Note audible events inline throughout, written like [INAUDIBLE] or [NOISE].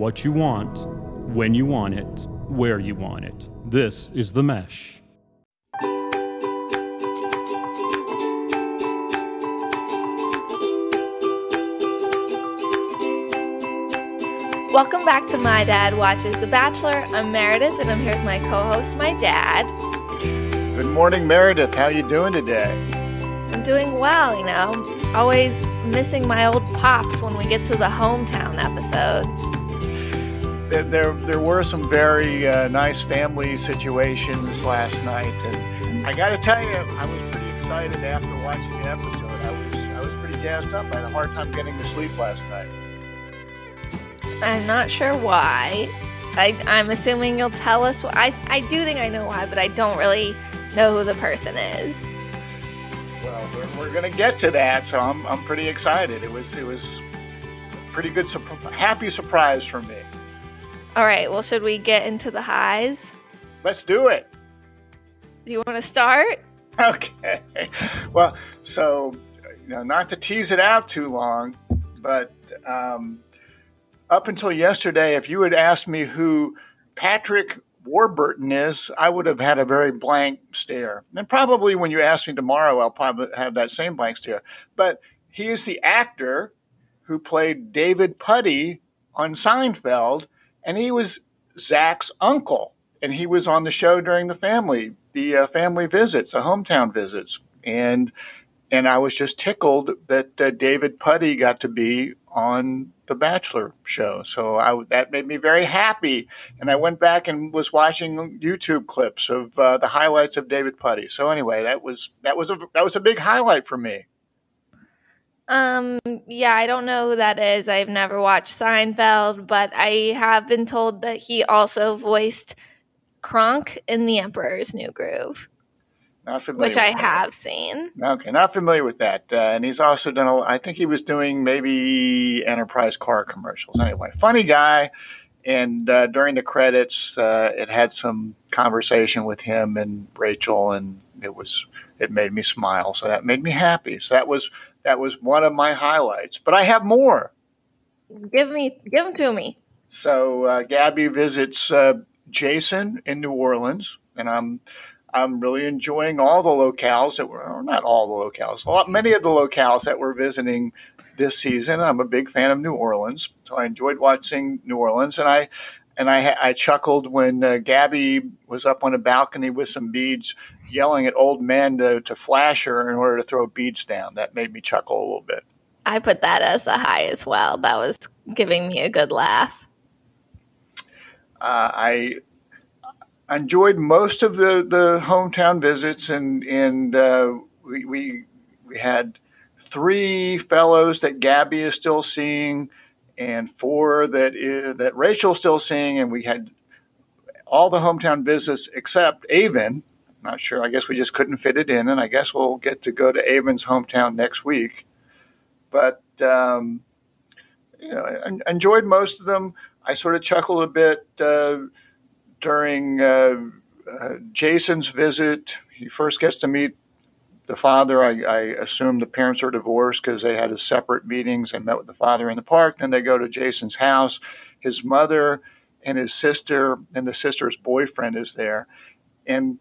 what you want, when you want it, where you want it. This is The Mesh. Welcome back to My Dad Watches The Bachelor. I'm Meredith, and I'm here with my co-host, my dad. Good morning, Meredith. How are you doing today? I'm doing well, you know. Always missing my old pops when we get to the hometown episodes. There, there, there were some very uh, nice family situations last night, and I got to tell you, I was pretty excited after watching the episode. I was, I was pretty gassed up. I had a hard time getting to sleep last night. I'm not sure why. I, I'm assuming you'll tell us. Why. I, I do think I know why, but I don't really know who the person is. Well, we're, we're going to get to that, so I'm, I'm pretty excited. It was it was pretty good, happy surprise for me. All right. Well, should we get into the highs? Let's do it. Do you want to start? Okay. [LAUGHS] Well, so you know, not to tease it out too long, but um, up until yesterday, if you had asked me who Patrick Warburton is, I would have had a very blank stare. And probably when you ask me tomorrow, I'll probably have that same blank stare. But he is the actor who played David Puddy on Seinfeld, and he was Zach's uncle. And he was on the show during the family, the uh, family visits, the hometown visits. And and I was just tickled that uh, David Puddy got to be on the Bachelor show. So I, that made me very happy. And I went back and was watching YouTube clips of uh, the highlights of David Puddy. So anyway, that was that was a that was a big highlight for me. Um, yeah, I don't know who that is. I've never watched Seinfeld, but I have been told that he also voiced Kronk in The Emperor's New Groove. Not familiar which I that. have seen. Okay, not familiar with that. Uh, and he's also done. A, I think he was doing maybe enterprise car commercials. Anyway, funny guy. And uh, during the credits, uh, it had some conversation with him and Rachel, and it was it made me smile. So that made me happy. So that was that was one of my highlights. But I have more. Give me, give them to me. So uh, Gabby visits uh, Jason in New Orleans, and I'm I'm really enjoying all the locales that were, not all the locales, a lot, many of the locales that we're visiting this season. I'm a big fan of New Orleans, so I enjoyed watching New Orleans, and I and I, I chuckled when uh, Gabby was up on a balcony with some beads, yelling at old men to, to flash her in order to throw beads down. That made me chuckle a little bit. I put that as a high as well. That was giving me a good laugh. Uh, I enjoyed most of the, the hometown visits, and and uh, we, we, we had three fellows that Gabby is still seeing, and four that is, that Rachel's still seeing, and we had all the hometown visits except Aven. Not sure. I guess we just couldn't fit it in, and I guess we'll get to go to Aven's hometown next week. But um, you know, I enjoyed most of them. I sort of chuckled a bit. Uh, during uh, uh, Jason's visit, he first gets to meet the father. I, I assume the parents are divorced because they had a separate meetings and met with the father in the park. Then they go to Jason's house. His mother and his sister and the sister's boyfriend is there. And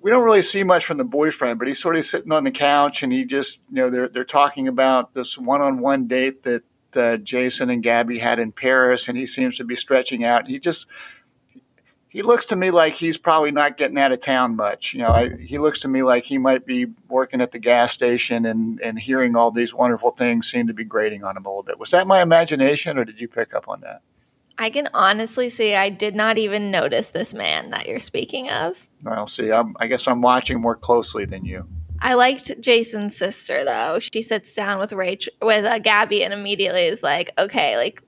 we don't really see much from the boyfriend, but he's sort of sitting on the couch and he just, you know, they're, they're talking about this one on one date that uh, Jason and Gabby had in Paris. And he seems to be stretching out. He just, he looks to me like he's probably not getting out of town much. You know, I, he looks to me like he might be working at the gas station and, and hearing all these wonderful things seem to be grating on him a little bit. Was that my imagination or did you pick up on that? I can honestly say I did not even notice this man that you're speaking of. Well, see, I'm, I guess I'm watching more closely than you. I liked Jason's sister though. She sits down with Rachel with uh, Gabby and immediately is like, "Okay, like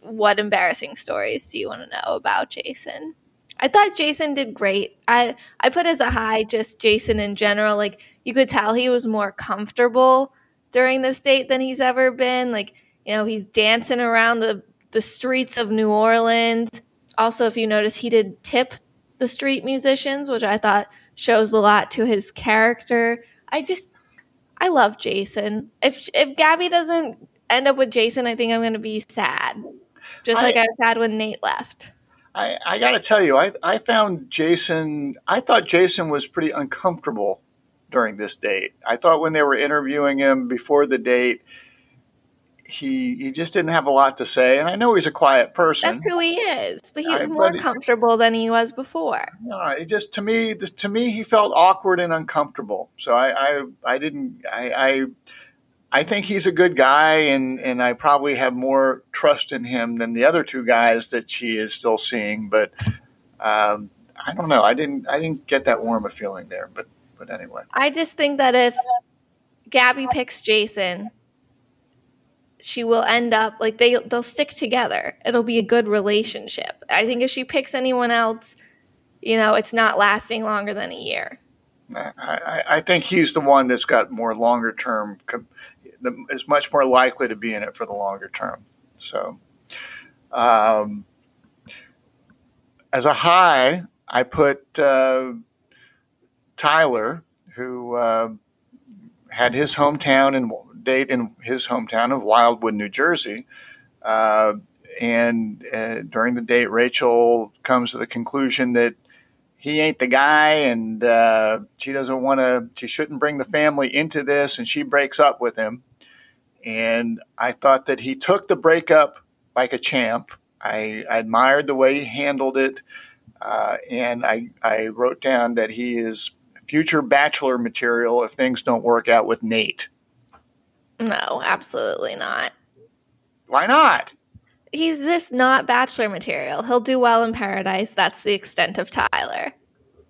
what embarrassing stories do you want to know about Jason?" I thought Jason did great. I I put as a high just Jason in general. Like you could tell he was more comfortable during this date than he's ever been. Like you know he's dancing around the the streets of New Orleans. Also, if you notice, he did tip the street musicians, which I thought shows a lot to his character. I just I love Jason. If if Gabby doesn't end up with Jason, I think I'm going to be sad. Just like I, I was sad when Nate left. I, I got to tell you, I, I found Jason, I thought Jason was pretty uncomfortable during this date. I thought when they were interviewing him before the date, he he just didn't have a lot to say. And I know he's a quiet person. That's who he is, but he's I, more but comfortable than he was before. No, it just to me, to me, he felt awkward and uncomfortable. So I I, I didn't I, I I think he's a good guy, and, and I probably have more trust in him than the other two guys that she is still seeing. But um, I don't know. I didn't I didn't get that warm a feeling there. But but anyway, I just think that if Gabby picks Jason, she will end up like they they'll stick together. It'll be a good relationship. I think if she picks anyone else, you know, it's not lasting longer than a year. I, I think he's the one that's got more longer term is much more likely to be in it for the longer term. So, um, as a high, I put uh, Tyler, who uh, had his hometown and date in his hometown of Wildwood, New Jersey. Uh, and uh, during the date, Rachel comes to the conclusion that he ain't the guy and uh, she doesn't want to she shouldn't bring the family into this and she breaks up with him. And i thought that he took the breakup like a champ. I, I admired the way he handled it uh, and I, I wrote down that he is future bachelor material if things don't work out with nate. No absolutely not. Why not he's just not bachelor material. He'll do well in paradise. That's the extent of Tyler.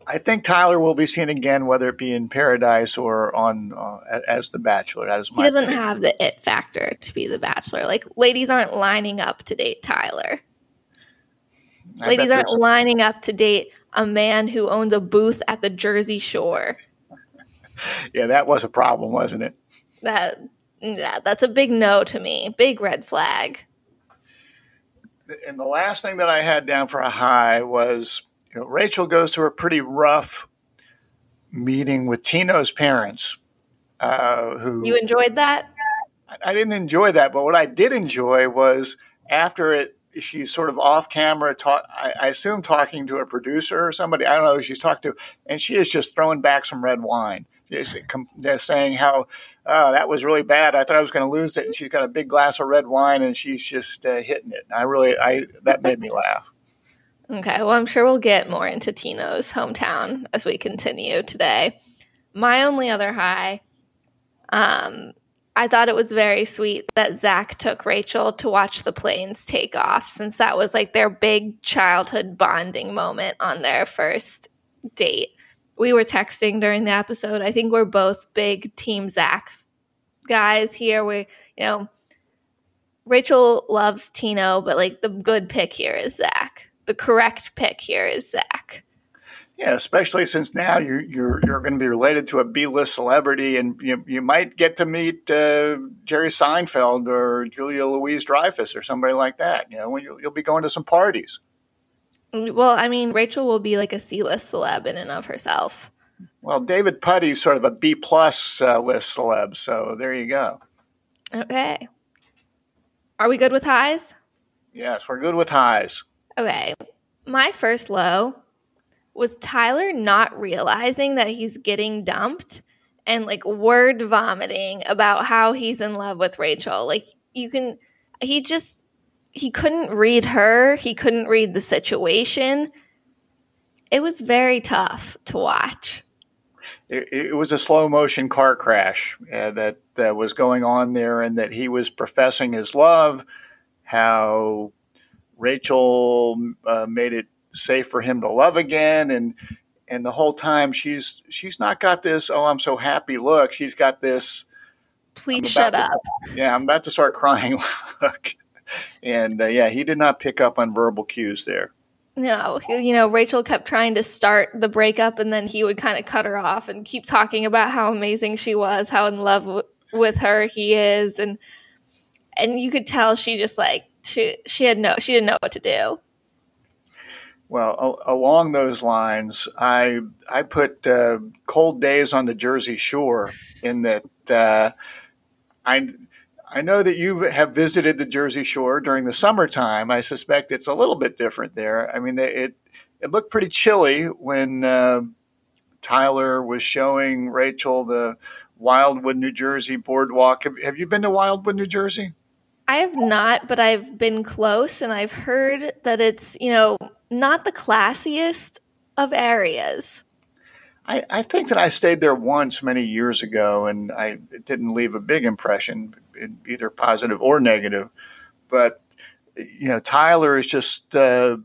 I think Tyler will be seen again, whether it be in Paradise or on uh, as the Bachelor. That is my. He doesn't opinion. have the it factor to be the Bachelor. Like ladies aren't lining up to date Tyler. I ladies aren't lining up to date a man who owns a booth at the Jersey Shore. [LAUGHS] yeah, that was a problem, wasn't it? That yeah, that's a big no to me. Big red flag and the last thing that I had down for a high was you know, Rachel goes through a pretty rough meeting with Tino's parents. Uh, who you enjoyed that? I, I didn't enjoy that, but what I did enjoy was after it she's sort of off camera, talk, I, I, assume talking to a producer or somebody. I don't know who she's talking to, and she is just throwing back some red wine, saying how oh, that was really bad. I thought I was going to lose it, and she's got a big glass of red wine, and she's just uh, hitting it. I really, I that made me laugh. Okay, well, I'm sure we'll get more into Tino's hometown as we continue today. My only other high, um, I thought it was very sweet that Zach took Rachel to watch the planes take off, since that was like their big childhood bonding moment on their first date. We were texting during the episode. I think we're both big Team Zach guys here. We, you know, Rachel loves Tino, but like the good pick here is Zach. The correct pick here is Zach. Yeah, especially since now you're you're you're going to be related to a B-list celebrity, and you you might get to meet uh, Jerry Seinfeld or Julia Louise Dreyfus or somebody like that. You know, you'll, you'll be going to some parties. Well, I mean, Rachel will be like a C-list celeb in and of herself. Well, David Puddy's sort of a B plus uh, list celeb, so there you go. Okay. Are we good with highs? Yes, we're good with highs. Okay. My first low was Tyler not realizing that he's getting dumped and like word vomiting about how he's in love with Rachel. Like you can he just he couldn't read her, he couldn't read the situation. It was very tough to watch. It, it was a slow motion car crash uh, that that was going on there, and that he was professing his love. How Rachel uh, made it safe for him to love again. And and the whole time she's she's not got this oh i'm so happy look she's got this please shut to, up. Yeah i'm about to start crying [LAUGHS] look. And uh, yeah he did not pick up on verbal cues there. No you know rachel kept trying to start the breakup and then he would kind of cut her off and keep talking about how amazing she was how in love w- with her he is and and you could tell she just like she she had no she didn't know what to do well, along those lines, I I put uh, "Cold Days on the Jersey Shore" in that uh, I I know that you have visited the Jersey Shore during the summertime. I suspect it's a little bit different there. I mean, it it looked pretty chilly when uh, Tyler was showing Rachel the Wildwood, New Jersey boardwalk. Have, have you been to Wildwood, New Jersey? I have not, but I've been close and I've heard that it's, you know, not the classiest of areas. I, I think that I stayed there once many years ago and I didn't leave a big impression, either positive or negative. But, you know, Tyler is just uh,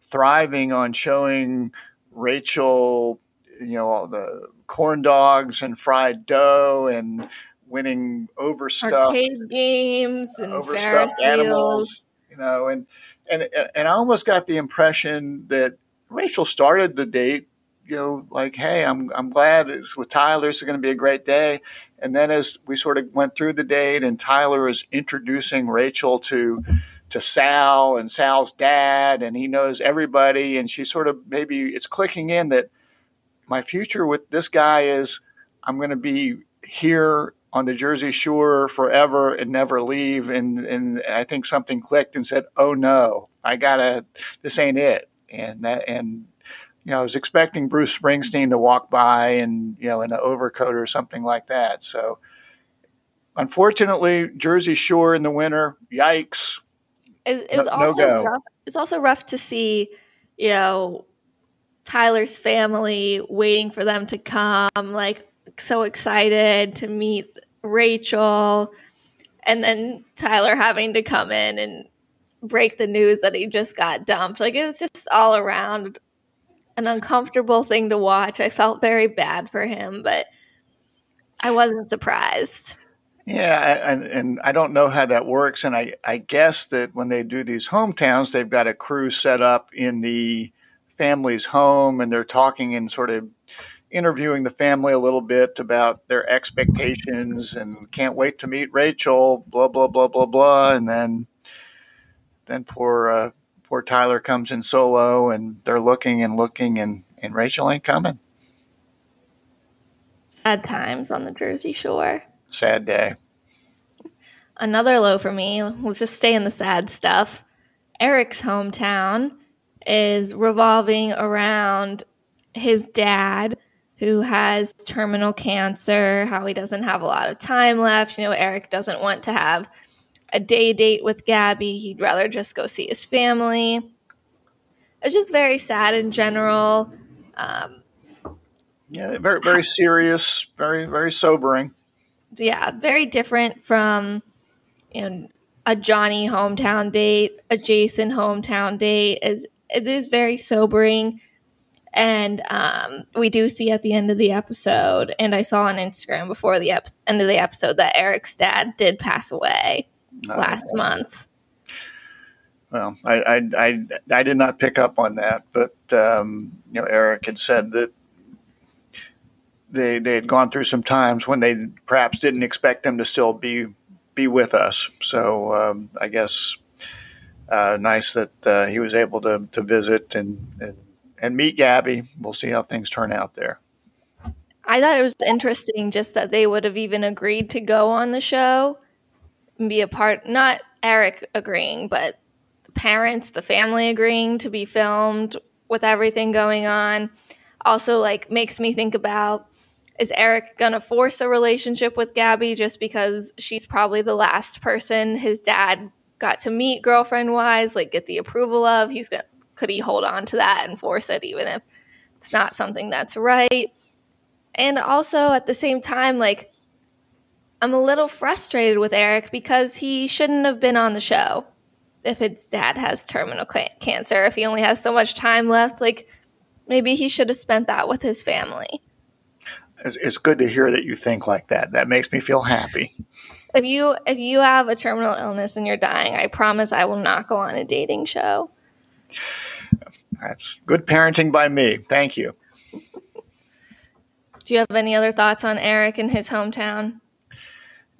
thriving on showing Rachel, you know, all the corn dogs and fried dough and winning overstuffed arcade games and overstuffed animals, you know, and and and I almost got the impression that Rachel started the date, you know, like, hey, I'm I'm glad it's with Tyler. It's going to be a great day. And then as we sort of went through the date, and Tyler is introducing Rachel to to Sal and Sal's dad, and he knows everybody, and she sort of maybe it's clicking in that my future with this guy is I'm going to be here on the Jersey Shore forever and never leave. And and I think something clicked and said, "Oh no, I gotta. This ain't it." And that and you know, I was expecting Bruce Springsteen to walk by and you know in an overcoat or something like that. So unfortunately, Jersey Shore in the winter, yikes. It, it was no, also no rough. It's also rough to see, you know, Tyler's family waiting for them to come, like so excited to meet Rachel, and then Tyler having to come in and break the news that he just got dumped. Like it was just all around an uncomfortable thing to watch. I felt very bad for him, but I wasn't surprised. Yeah, and, and I don't know how that works. And I, I guess that when they do these hometowns, they've got a crew set up in the family's home and they're talking and sort of interviewing the family a little bit about their expectations and can't wait to meet Rachel, blah, blah, blah, blah, blah. And then, then poor, uh, poor Tyler comes in solo and they're looking and looking and, and Rachel ain't coming. Sad times on the Jersey Shore. Sad day. Another low for me, let's just stay in the sad stuff. Eric's hometown is revolving around his dad who has terminal cancer, how he doesn't have a lot of time left. You know, Eric doesn't want to have a day date with Gabby. He'd rather just go see his family. It's just very sad in general. Um, yeah, very very serious, very very sobering. Yeah, very different from you know a Johnny hometown date, a Jason hometown date. is it is very sobering. And um, we do see at the end of the episode, and I saw on Instagram before the ep- end of the episode that Eric's dad did pass away oh, last month. Well, I, I, I, I, did not pick up on that, but um, you know, Eric had said that they they had gone through some times when they perhaps didn't expect them to still be be with us. So um, I guess uh, nice that uh, he was able to, to visit and, and, and meet Gabby. We'll see how things turn out there. I thought it was interesting just that they would have even agreed to go on the show and be a part, not Eric agreeing, but the parents, the family agreeing to be filmed with everything going on. Also, like, makes me think about is Eric gonna force a relationship with Gabby just because she's probably the last person his dad got to meet girlfriend wise, like get the approval of. He's gonna could he hold on to that and force it even if it's not something that's right. And also at the same time, like I'm a little frustrated with Eric because he shouldn't have been on the show if his dad has terminal cancer, if he only has so much time left. Like maybe he should have spent that with his family it's, it's good to hear that you think like that. That makes me feel happy. If you if you have a terminal illness and you're dying, I promise I will not go on a dating show. That's good parenting by me. Thank you. Do you have any other thoughts on Eric and his hometown?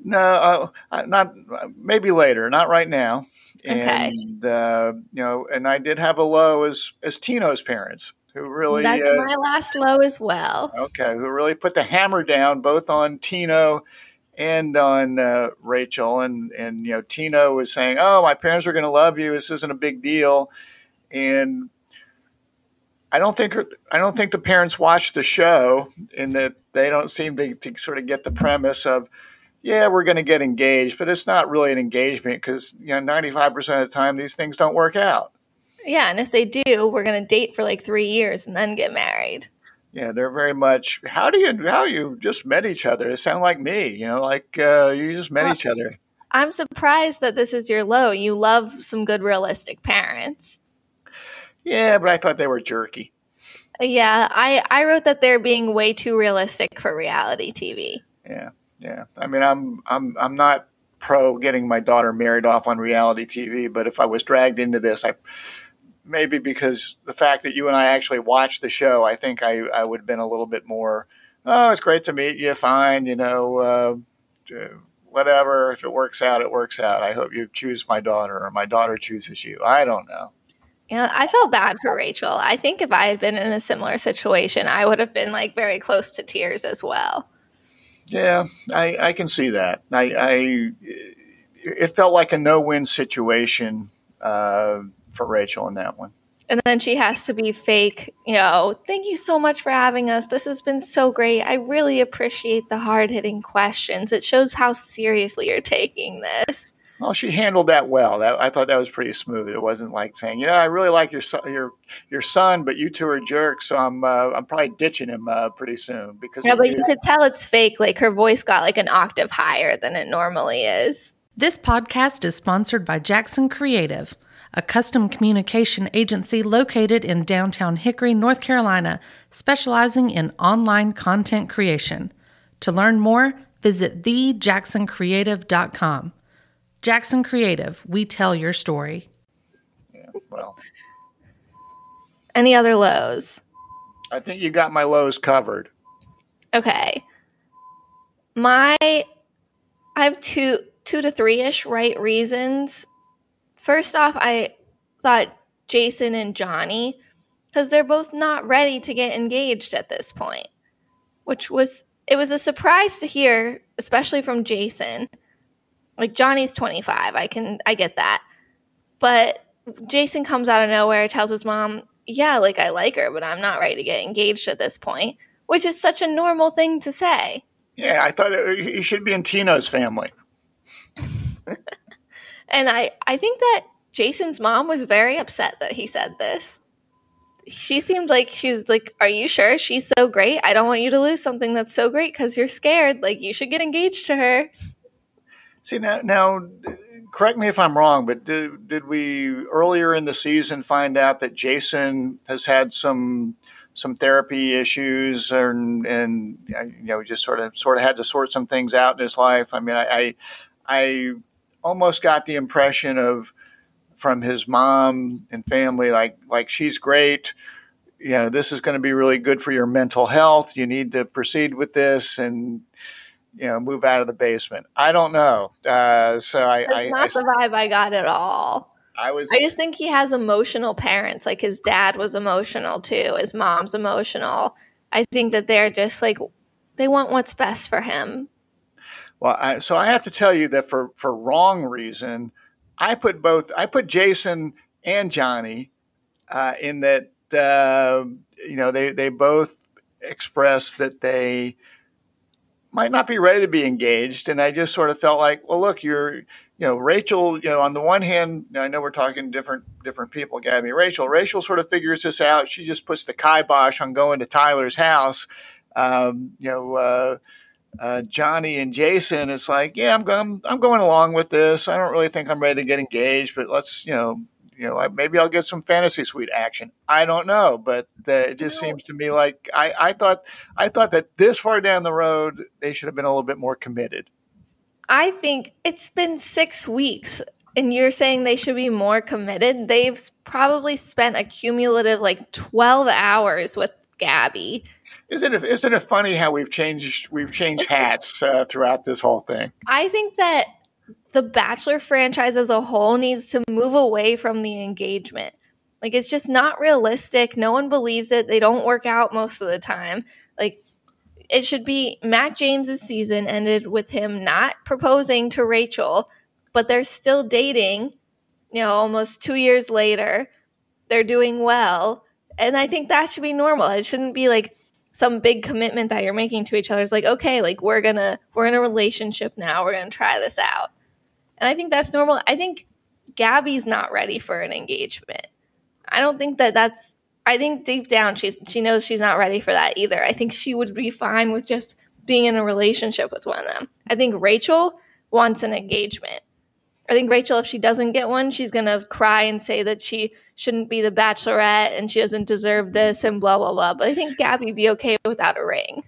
No, uh, not maybe later, not right now. Okay. And uh, you know, and I did have a low as as Tino's parents who really that's uh, my last low as well. Okay, who really put the hammer down both on Tino and on uh, Rachel. And and you know, Tino was saying, "Oh, my parents are going to love you. This isn't a big deal." And I don't think I don't think the parents watch the show, in that they don't seem to, to sort of get the premise of, yeah, we're going to get engaged, but it's not really an engagement because you know ninety five percent of the time these things don't work out. Yeah, and if they do, we're going to date for like three years and then get married. Yeah, they're very much. How do you how you just met each other? It sound like me, you know, like uh, you just met well, each other. I'm surprised that this is your low. You love some good realistic parents. Yeah, but I thought they were jerky. Yeah, I I wrote that they're being way too realistic for reality TV. Yeah, yeah. I mean, I'm I'm I'm not pro getting my daughter married off on reality TV, but if I was dragged into this, I maybe because the fact that you and I actually watched the show, I think I I would have been a little bit more. Oh, it's great to meet you. Fine, you know, uh, whatever. If it works out, it works out. I hope you choose my daughter or my daughter chooses you. I don't know. Yeah, I felt bad for Rachel. I think if I had been in a similar situation, I would have been like very close to tears as well. Yeah, I, I can see that. I, I it felt like a no-win situation uh, for Rachel in that one. And then she has to be fake, you know, thank you so much for having us. This has been so great. I really appreciate the hard hitting questions. It shows how seriously you're taking this. Well, she handled that well. That, I thought that was pretty smooth. It wasn't like saying, "Yeah, I really like your son, your your son, but you two are jerks, so I'm uh, I'm probably ditching him uh, pretty soon." Because yeah, but you. you could tell it's fake. Like her voice got like an octave higher than it normally is. This podcast is sponsored by Jackson Creative, a custom communication agency located in downtown Hickory, North Carolina, specializing in online content creation. To learn more, visit thejacksoncreative.com. Jackson Creative, we tell your story. Yeah, well. Any other lows? I think you got my lows covered. Okay. My I have two two to three ish right reasons. First off, I thought Jason and Johnny, because they're both not ready to get engaged at this point. Which was it was a surprise to hear, especially from Jason like Johnny's 25. I can I get that. But Jason comes out of nowhere, tells his mom, "Yeah, like I like her, but I'm not ready to get engaged at this point," which is such a normal thing to say. Yeah, I thought it, he should be in Tino's family. [LAUGHS] and I I think that Jason's mom was very upset that he said this. She seemed like she was like, "Are you sure she's so great? I don't want you to lose something that's so great because you're scared. Like you should get engaged to her." See now, now, correct me if I'm wrong, but did, did we earlier in the season find out that Jason has had some some therapy issues and and uh, you know just sort of sort of had to sort some things out in his life? I mean, I I, I almost got the impression of from his mom and family like like she's great. You know this is going to be really good for your mental health. You need to proceed with this. And you know, move out of the basement. I don't know. Uh, so I, That's I, not I, the vibe I got at all. I was. I just think he has emotional parents. Like his dad was emotional too. His mom's emotional. I think that they're just like they want what's best for him. Well, I, so I have to tell you that for for wrong reason, I put both. I put Jason and Johnny uh, in that. Uh, you know, they they both expressed that they might not be ready to be engaged. And I just sort of felt like, well, look, you're, you know, Rachel, you know, on the one hand, I know we're talking different, different people, Gabby, Rachel, Rachel sort of figures this out. She just puts the kibosh on going to Tyler's house. Um, you know, uh, uh, Johnny and Jason, it's like, yeah, I'm going, I'm going along with this. I don't really think I'm ready to get engaged, but let's, you know, you know, maybe I'll get some fantasy suite action. I don't know, but the, it just seems to me like I, I thought I thought that this far down the road they should have been a little bit more committed. I think it's been six weeks, and you're saying they should be more committed. They've probably spent a cumulative like twelve hours with Gabby. Isn't it, isn't it funny how we've changed we've changed hats uh, throughout this whole thing? I think that the Bachelor franchise as a whole needs to move away from the engagement. Like it's just not realistic. No one believes it. They don't work out most of the time. Like it should be Matt James's season ended with him not proposing to Rachel, but they're still dating, you know, almost 2 years later. They're doing well, and I think that should be normal. It shouldn't be like some big commitment that you're making to each other. It's like, okay, like we're to we're in a relationship now. We're to try this out. And I think that's normal. I think Gabby's not ready for an engagement. I don't think that that's I think deep down she's she knows she's not ready for that either. I think she would be fine with just being in a relationship with one of them. I think Rachel wants an engagement. I think Rachel, if she doesn't get one, she's gonna cry and say that she shouldn't be the bachelorette and she doesn't deserve this and blah blah blah. But I think Gabby'd be okay without a ring.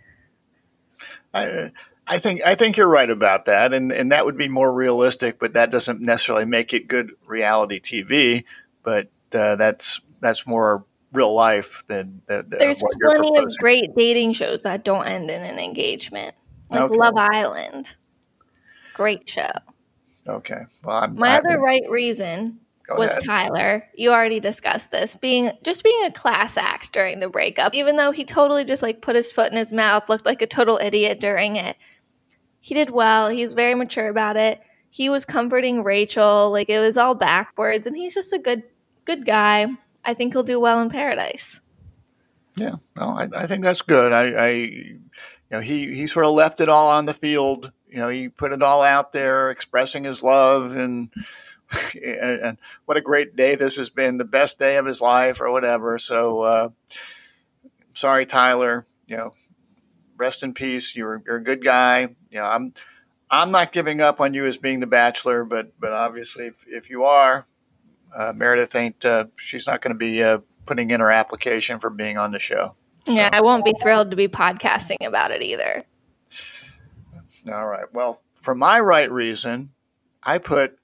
I, I think I think you're right about that, and and that would be more realistic, but that doesn't necessarily make it good reality TV. But uh, that's that's more real life than, than there's plenty of great dating shows that don't end in an engagement like okay. love island great show okay well I'm, my I'm, other right reason was ahead. tyler you already discussed this being just being a class act during the breakup even though he totally just like put his foot in his mouth looked like a total idiot during it he did well he was very mature about it he was comforting rachel like it was all backwards and he's just a good good guy I think he'll do well in Paradise. Yeah, no, I, I think that's good. I, I, you know, he he sort of left it all on the field. You know, he put it all out there, expressing his love, and [LAUGHS] and, what a great day this has been, the best day of his life, or whatever. So, uh, sorry, Tyler. You know, rest in peace. You're you're a good guy. You know, I'm I'm not giving up on you as being the bachelor, but but obviously, if, if you are, uh, Meredith ain't uh, she's not going to be uh, putting in her application for being on the show. So. Yeah, I won't be thrilled to be podcasting about it either. All right. Well, for my right reason, I put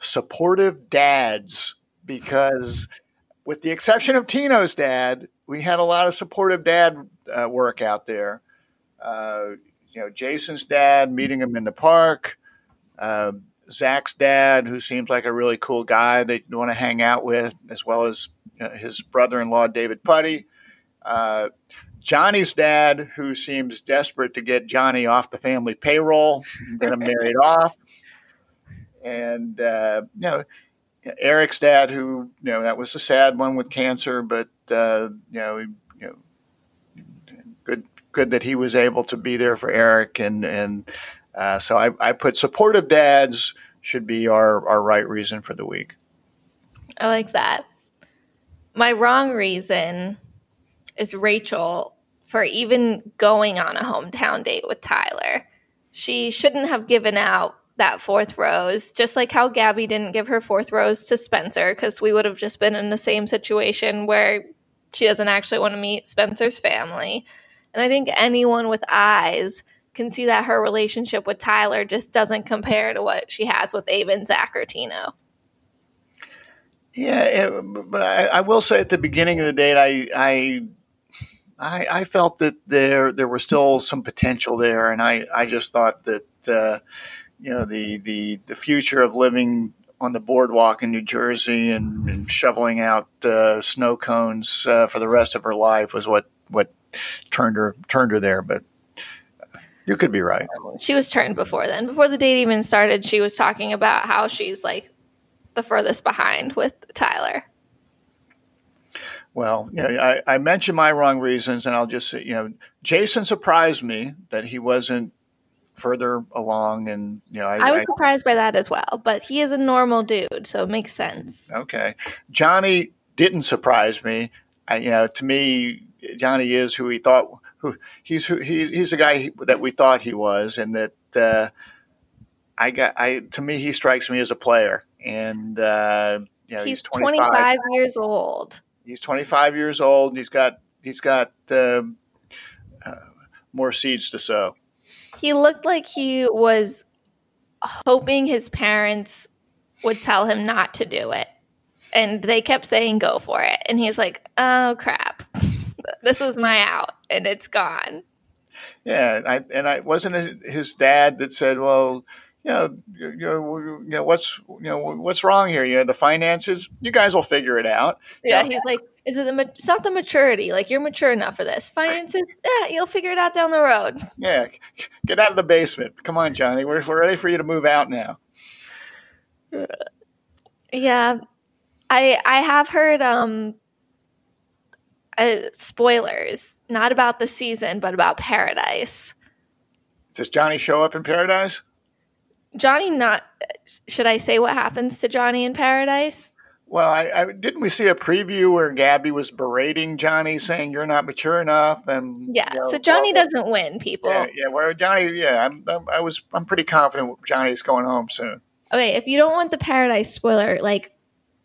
supportive dads because, with the exception of Tino's dad, we had a lot of supportive dad uh, work out there. Uh, you know, Jason's dad meeting him in the park. Uh, Zach's dad, who seems like a really cool guy they want to hang out with, as well as uh, his brother in law, David Puddy. Uh, Johnny's dad, who seems desperate to get Johnny off the family payroll get him married [LAUGHS] off. And, uh, you know, Eric's dad, who, you know, that was a sad one with cancer, but, uh, you know, he, you know, good, good that he was able to be there for Eric and, and, uh, so I, I put supportive dads should be our, our right reason for the week. I like that. My wrong reason is Rachel for even going on a hometown date with Tyler. She shouldn't have given out that fourth rose, just like how Gabby didn't give her fourth rose to Spencer, because we would have just been in the same situation where she doesn't actually want to meet Spencer's family. And I think anyone with eyes can see that her relationship with Tyler just doesn't compare to what she has with Aven, Zach. Yeah, it, but I, I, will say at the beginning of the date, I, I, I, felt that there there was still some potential there, and I, I just thought that uh, you know the, the the future of living on the boardwalk in New Jersey and, and shoveling out uh, snow cones uh, for the rest of her life was what what turned her turned her there. But you could be right. She was turned before then. Before the date even started, she was talking about how she's like the furthest behind with Tyler. Well, you know, I, I mentioned my wrong reasons, and I'll just say, you know, Jason surprised me that he wasn't further along, and you know, I, I was I, surprised by that as well. But he is a normal dude, so it makes sense. Okay, Johnny didn't surprise me. I, you know, to me, Johnny is who he thought who he's who he, he's the guy that we thought he was, and that uh, I got I to me he strikes me as a player, and uh, you know, he's, he's 25. 25. years old. He's 25 years old. He's got he's got uh, uh, more seeds to sow. He looked like he was hoping his parents would tell him not to do it. And they kept saying, go for it. And he's like, oh, crap. [LAUGHS] this was my out and it's gone. Yeah, and I, and I wasn't his dad that said, "Well, you know, you know, you know, what's you know what's wrong here? You know, the finances. You guys will figure it out. Yeah, You know, he's like, is it the? It's not the maturity. Like you're mature enough for this. Finances. [LAUGHS] Yeah, you'll figure it out down the road. [LAUGHS] yeah, get out of the basement. Come on, Johnny. We're, we're ready for you to move out now. Yeah, I I have heard um uh, spoilers, not about the season, but about Paradise. Does Johnny show up in paradise? Johnny, not should I say what happens to Johnny in Paradise? Well, I, I didn't we see a preview where Gabby was berating Johnny, saying you're not mature enough, and Yeah, you know, so Johnny well, doesn't win, people. Yeah, yeah. Where Johnny, yeah, I'm, I'm, I was, I'm pretty confident Johnny's going home soon. Okay, if you don't want the Paradise spoiler, like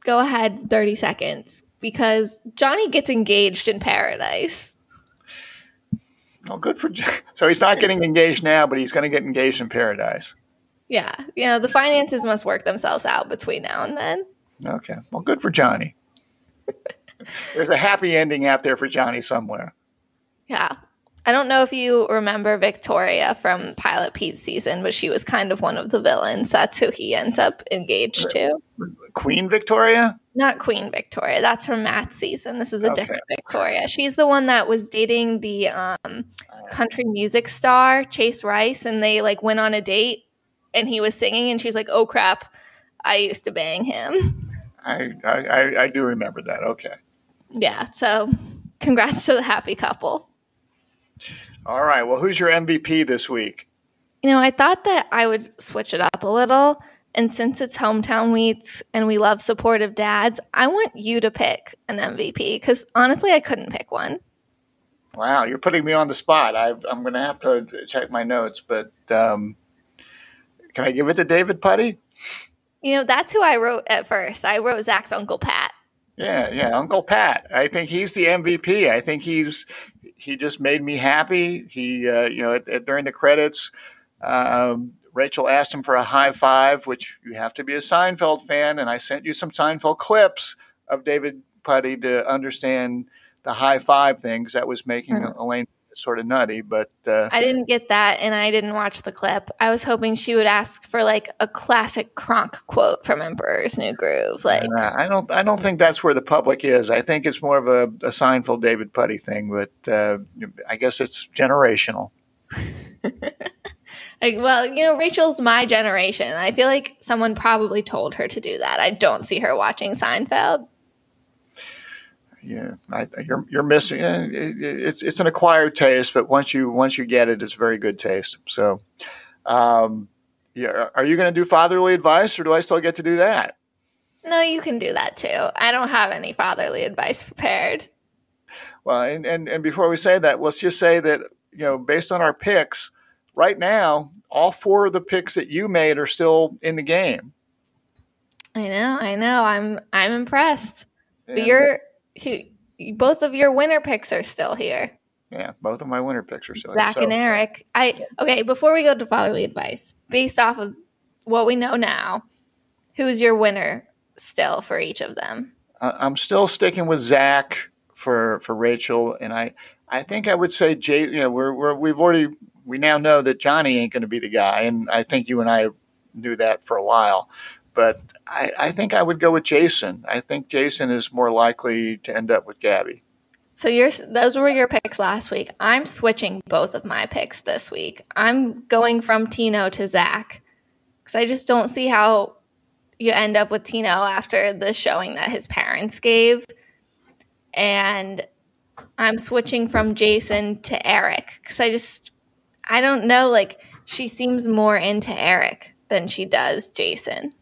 go ahead 30 seconds because Johnny gets engaged in Paradise. Oh, good for. [LAUGHS] So he's not getting engaged now, but he's going to get engaged in paradise. Yeah, you know, the finances must work themselves out between now and then. Okay. Well, good for Johnny. [LAUGHS] There's a happy ending out there for Johnny somewhere. Yeah. I don't know if you remember Victoria from Pilot Pete's season, but she was kind of one of the villains. That's who he ends up engaged to. Queen Victoria. Not Queen Victoria. That's from Matt's season. This is a Okay. different Victoria. She's the one that was dating the um, country music star Chase Rice, and they like went on a date, and he was singing, and she's like, "Oh crap, I used to bang him." I, I, I, I do remember that. Okay. yeah. So, congrats to the happy couple. All right. Well, who's your MVP this week? You know, I thought that I would switch it up a little. And since it's hometown weeks and we love supportive dads, I want you to pick an MVP because honestly, I couldn't pick one. Wow, you're putting me on the spot. I, I'm going to have to check my notes, but um, can I give it to David Puddy? You know, that's who I wrote at first. I wrote Zach's Uncle Pat. Yeah, yeah, Uncle Pat. I think he's the MVP. I think he's he just made me happy. He, uh, you know, at, at, during the credits, um, Rachel asked him for a high five, which you have to be a Seinfeld fan, and I sent you some Seinfeld clips of David Puddy to understand the high five things that was making Mhm. Elaine sort of nutty. But uh, I didn't get that and I didn't watch the clip. I was hoping she would ask for like a classic Kronk quote from Emperor's New Groove. Like, Uh, I don't. I don't think that's where the public is. I think it's more of a, a Seinfeld David Puddy thing, but uh, I guess it's generational. [LAUGHS] like, well, you know, Rachel's my generation. I feel like someone probably told her to do that. I don't see her watching Seinfeld. Yeah, I, you're you're missing. eh, It's it's an acquired taste, but once you once you get it, it's very good taste. So, um, yeah, are you going to do fatherly advice, or do I still get to do that? No, you can do that too. I don't have any fatherly advice prepared. Well, and, and and before we say that, let's just say that you know, based on our picks right now, all four of the picks that you made are still in the game. I know, I know. I'm I'm impressed. But you're you, both of your winner picks are still here. yeah, both of my winner picks are still. Zach so- and Eric. I okay. Before we go to fatherly advice, based off of what we know now, who's your winner still for each of them? I- I'm still sticking with Zach for for Rachel, and I I think I would say Jay. You know, we're, we're we've already we now know that Johnny ain't going to be the guy, and I think you and I knew that for a while. But I, I think I would go with Jason. I think Jason is more likely to end up with Gabby. So yours, those were your picks last week. I'm switching both of my picks this week. I'm going from Tino to Zach because I just don't see how you end up with Tino after the showing that his parents gave. And I'm switching from Jason to Eric because I just, I don't know. Like she seems more into Eric than she does Jason.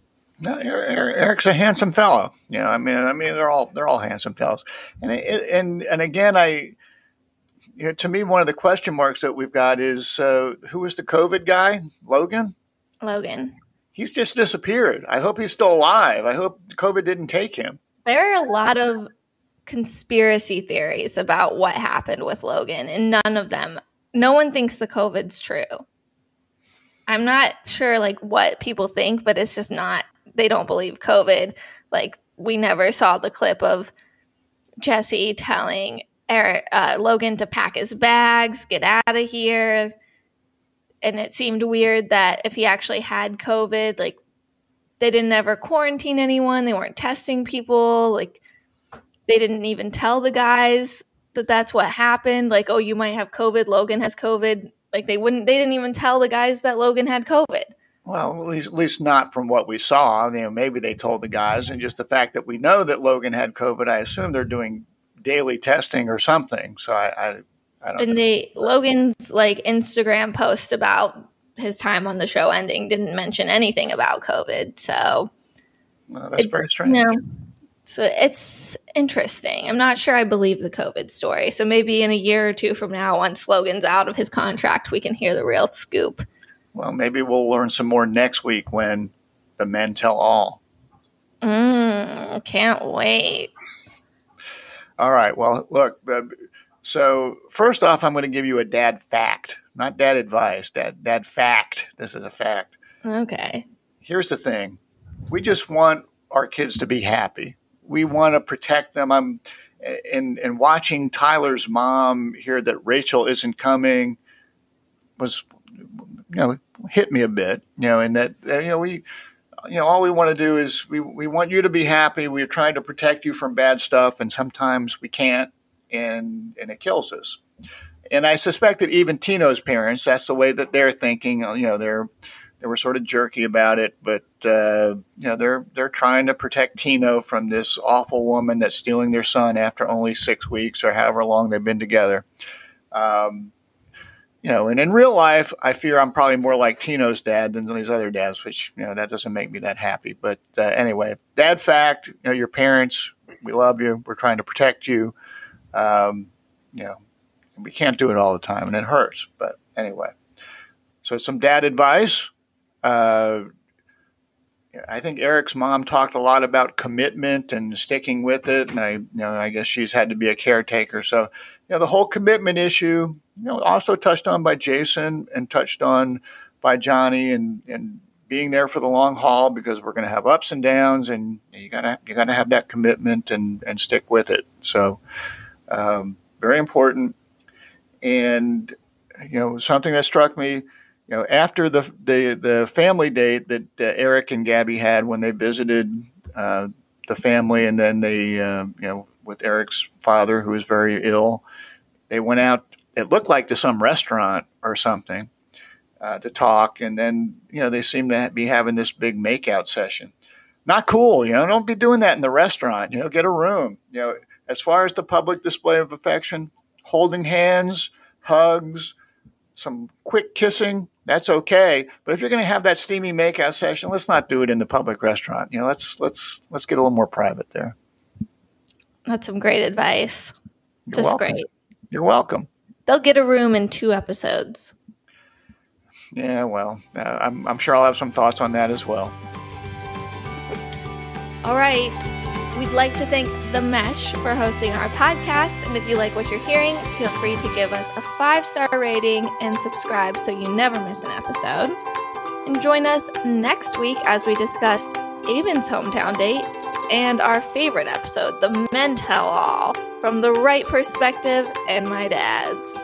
No, Er- Er- Eric's a handsome fellow. You know, I mean, I mean, they're all they're all handsome fellows. And and and again, I, you know, to me, one of the question marks that we've got is uh, who was the COVID guy, Logan? Logan. He's just disappeared. I hope he's still alive. I hope COVID didn't take him. There are a lot of conspiracy theories about what happened with Logan, and none of them, no one thinks the COVID's true. I'm not sure like what people think, but it's just not, they don't believe COVID. Like, we never saw the clip of Jesse telling Eric, uh, Logan to pack his bags, get out of here. and it seemed weird that if he actually had COVID, like they didn't ever quarantine anyone, they weren't testing people, like they didn't even tell the guys that that's what happened. Like, oh, you might have COVID, Logan has COVID. Like they wouldn't, they didn't even tell the guys that Logan had COVID. Well, at least, at least not from what we saw. You know, maybe they told the guys, and just the fact that we know that Logan had COVID, I assume they're doing daily testing or something. So I, I, I don't. Know. And know. they Logan's like Instagram post about his time on the show ending didn't mention anything about COVID. So Well, that's very strange. You know, so it's interesting. I'm not sure I believe the COVID story. So maybe in a year or two from now, once Logan's out of his contract, we can hear the real scoop. Well, maybe we'll learn some more next week when the men tell all. Mm, can't wait. All right. Well, look. uh, So first off, I'm going to give you a dad fact, not dad advice. Dad, dad fact. This is a fact. Okay. Here's the thing: we just want our kids to be happy. We want to protect them. I'm and and watching Tyler's mom hear that Rachel isn't coming was you know hit me a bit. You know, and that you know we you know all we want to do is we we want you to be happy. We're trying to protect you from bad stuff, and sometimes we can't, and and it kills us. And I suspect that even Tino's parents, that's the way that they're thinking. You know, they're they were sort of jerky about it, but uh, you know they're they're trying to protect Tino from this awful woman that's stealing their son after only six weeks or however long they've been together. Um, you know, and in real life, I fear I'm probably more like Tino's dad than these other dads, which you know that doesn't make me that happy. But uh, anyway, dad fact, you know, your parents, we love you. We're trying to protect you. Um, you know, we can't do it all the time, and it hurts. But anyway, so some dad advice. Uh, I think Eric's mom talked a lot about commitment and sticking with it, and I, you know, I guess she's had to be a caretaker. So, you know, the whole commitment issue, you know, also touched on by Jason and touched on by Johnny, and and being there for the long haul because we're going to have ups and downs, and you gotta you gotta have that commitment and and stick with it. So, um, very important. And you know, something that struck me you know, after the the, the family date that uh, Eric and Gabby had when they visited uh, the family, and then they, uh, you know, with Eric's father who was very ill, they went out. It looked like to some restaurant or something uh, to talk, and then you know they seemed to be having this big makeout session. Not cool, you know. Don't be doing that in the restaurant. You know, get a room. You know, as far as the public display of affection, holding hands, hugs, some quick kissing that's okay. But if you're going to have that steamy makeout session, let's not do it in the public restaurant. You know, let's let's let's get a little more private there. That's some great advice. You're Just welcome. great. You're welcome. They'll get a room in two episodes. Yeah, well, uh, I'm I'm sure I'll have some thoughts on that as well. All right. We'd like to thank The Mesh for hosting our podcast. And if you like what you're hearing, feel free to give us a five star rating and subscribe so you never miss an episode. And join us next week as we discuss Aven's hometown date and our favorite episode, The Men Tell All, from the right perspective and my dad's.